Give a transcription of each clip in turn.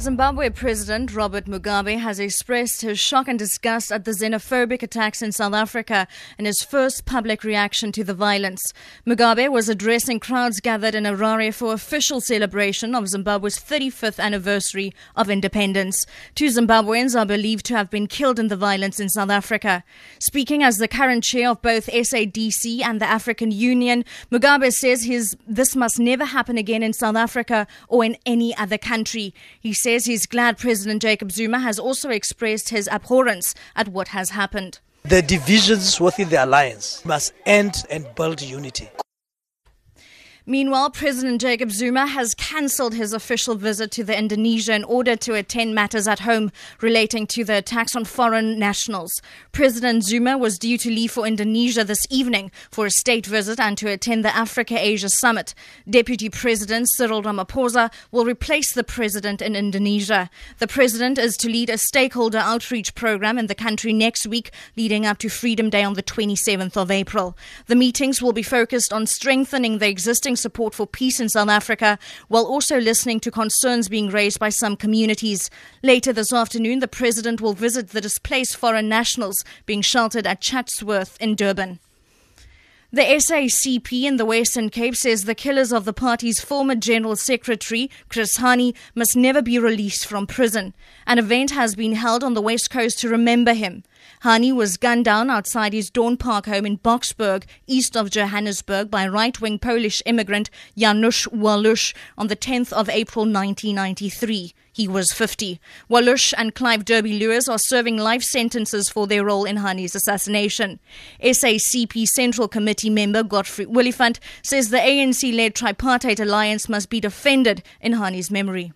Zimbabwe President Robert Mugabe has expressed his shock and disgust at the xenophobic attacks in South Africa in his first public reaction to the violence. Mugabe was addressing crowds gathered in Harare for official celebration of Zimbabwe's 35th anniversary of independence. Two Zimbabweans are believed to have been killed in the violence in South Africa. Speaking as the current chair of both SADC and the African Union, Mugabe says his, this must never happen again in South Africa or in any other country. He said says he's glad President Jacob Zuma has also expressed his abhorrence at what has happened. The divisions within the alliance must end and build unity. Meanwhile, President Jacob Zuma has cancelled his official visit to the Indonesia in order to attend matters at home relating to the attacks on foreign nationals. President Zuma was due to leave for Indonesia this evening for a state visit and to attend the Africa Asia Summit. Deputy President Cyril Ramaphosa will replace the president in Indonesia. The president is to lead a stakeholder outreach program in the country next week, leading up to Freedom Day on the 27th of April. The meetings will be focused on strengthening the existing support for peace in South Africa while also listening to concerns being raised by some communities. Later this afternoon, the president will visit the displaced foreign nationals being sheltered at Chatsworth in Durban. The SACP in the Western Cape says the killers of the party's former General Secretary, Chris Hani, must never be released from prison. An event has been held on the West Coast to remember him. Hani was gunned down outside his Dawn Park home in Boksburg, east of Johannesburg, by right wing Polish immigrant Janusz Waluś on the 10th of April 1993. He was 50. Waluś and Clive Derby Lewis are serving life sentences for their role in Hani's assassination. SACP Central Committee member Godfrey Oliphant says the ANC led tripartite alliance must be defended in Hani's memory.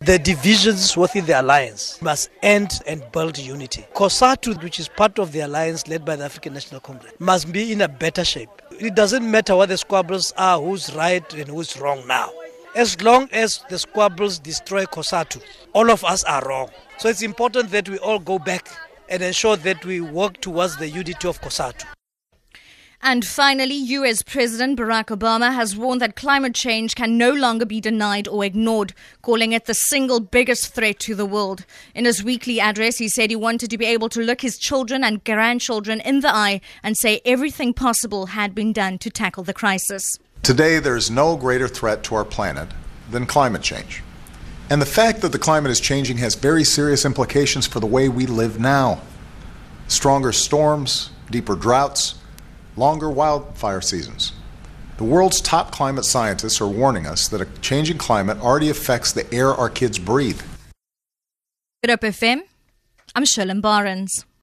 The divisions within the alliance must end and build unity. COSATU, which is part of the alliance led by the African National Congress, must be in a better shape. It doesn't matter what the squabbles are, who's right and who's wrong now. As long as the squabbles destroy COSATU, all of us are wrong. So it's important that we all go back and ensure that we work towards the unity of COSATU. And finally, US President Barack Obama has warned that climate change can no longer be denied or ignored, calling it the single biggest threat to the world. In his weekly address, he said he wanted to be able to look his children and grandchildren in the eye and say everything possible had been done to tackle the crisis. Today, there is no greater threat to our planet than climate change. And the fact that the climate is changing has very serious implications for the way we live now. Stronger storms, deeper droughts, longer wildfire seasons. The world's top climate scientists are warning us that a changing climate already affects the air our kids breathe. Good Hope FM, I'm Shirley Barnes.